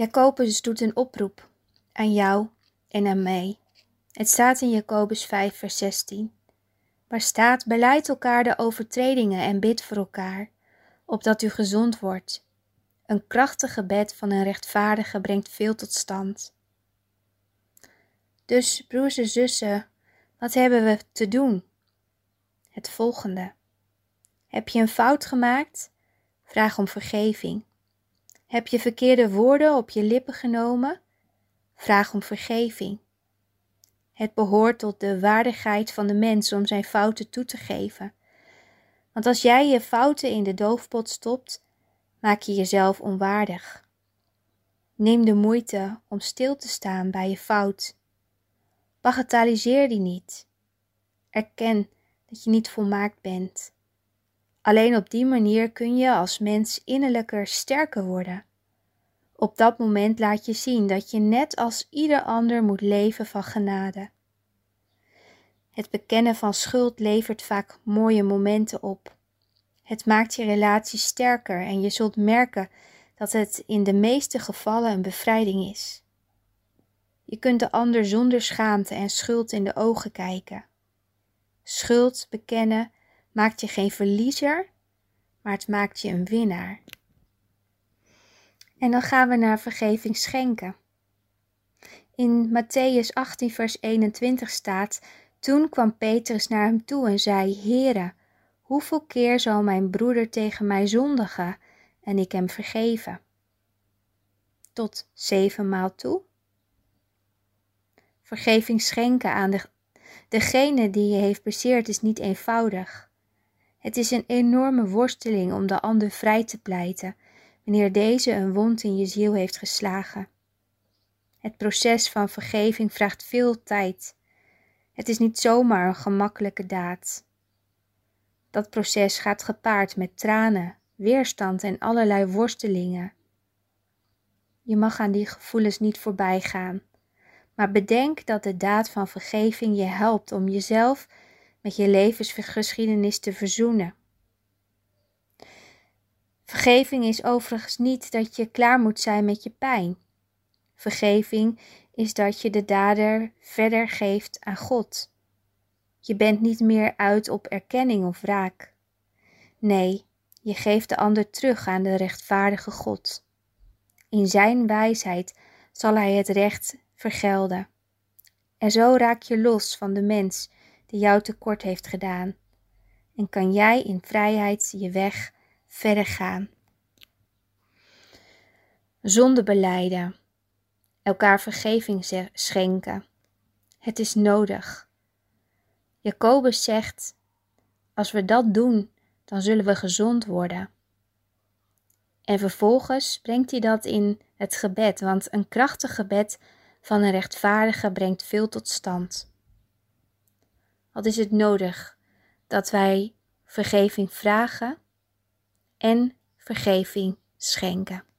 Jacobus doet een oproep aan jou en aan mij. Het staat in Jacobus 5, vers 16. Waar staat: Beleid elkaar de overtredingen en bid voor elkaar, opdat u gezond wordt. Een krachtig gebed van een rechtvaardige brengt veel tot stand. Dus, broers en zussen, wat hebben we te doen? Het volgende. Heb je een fout gemaakt? Vraag om vergeving. Heb je verkeerde woorden op je lippen genomen? Vraag om vergeving. Het behoort tot de waardigheid van de mens om zijn fouten toe te geven. Want als jij je fouten in de doofpot stopt, maak je jezelf onwaardig. Neem de moeite om stil te staan bij je fout. Bagatelliseer die niet. Erken dat je niet volmaakt bent. Alleen op die manier kun je als mens innerlijker sterker worden. Op dat moment laat je zien dat je net als ieder ander moet leven van genade. Het bekennen van schuld levert vaak mooie momenten op. Het maakt je relatie sterker en je zult merken dat het in de meeste gevallen een bevrijding is. Je kunt de ander zonder schaamte en schuld in de ogen kijken. Schuld bekennen maakt je geen verliezer, maar het maakt je een winnaar. En dan gaan we naar vergeving schenken. In Matthäus 18, vers 21 staat: Toen kwam Petrus naar hem toe en zei: Heere, hoeveel keer zal mijn broeder tegen mij zondigen en ik hem vergeven? Tot zevenmaal toe? Vergeving schenken aan de, degene die je heeft bezeerd is niet eenvoudig. Het is een enorme worsteling om de ander vrij te pleiten wanneer deze een wond in je ziel heeft geslagen. Het proces van vergeving vraagt veel tijd. Het is niet zomaar een gemakkelijke daad. Dat proces gaat gepaard met tranen, weerstand en allerlei worstelingen. Je mag aan die gevoelens niet voorbij gaan, maar bedenk dat de daad van vergeving je helpt om jezelf met je levensgeschiedenis te verzoenen. Vergeving is overigens niet dat je klaar moet zijn met je pijn. Vergeving is dat je de dader verder geeft aan God. Je bent niet meer uit op erkenning of wraak. Nee, je geeft de ander terug aan de rechtvaardige God. In Zijn wijsheid zal Hij het recht vergelden. En zo raak je los van de mens die jou tekort heeft gedaan. En kan jij in vrijheid je weg verder gaan. Zonde beleiden. Elkaar vergeving schenken. Het is nodig. Jacobus zegt: Als we dat doen, dan zullen we gezond worden. En vervolgens brengt hij dat in het gebed, want een krachtig gebed van een rechtvaardige brengt veel tot stand. Wat is het nodig dat wij vergeving vragen en vergeving schenken?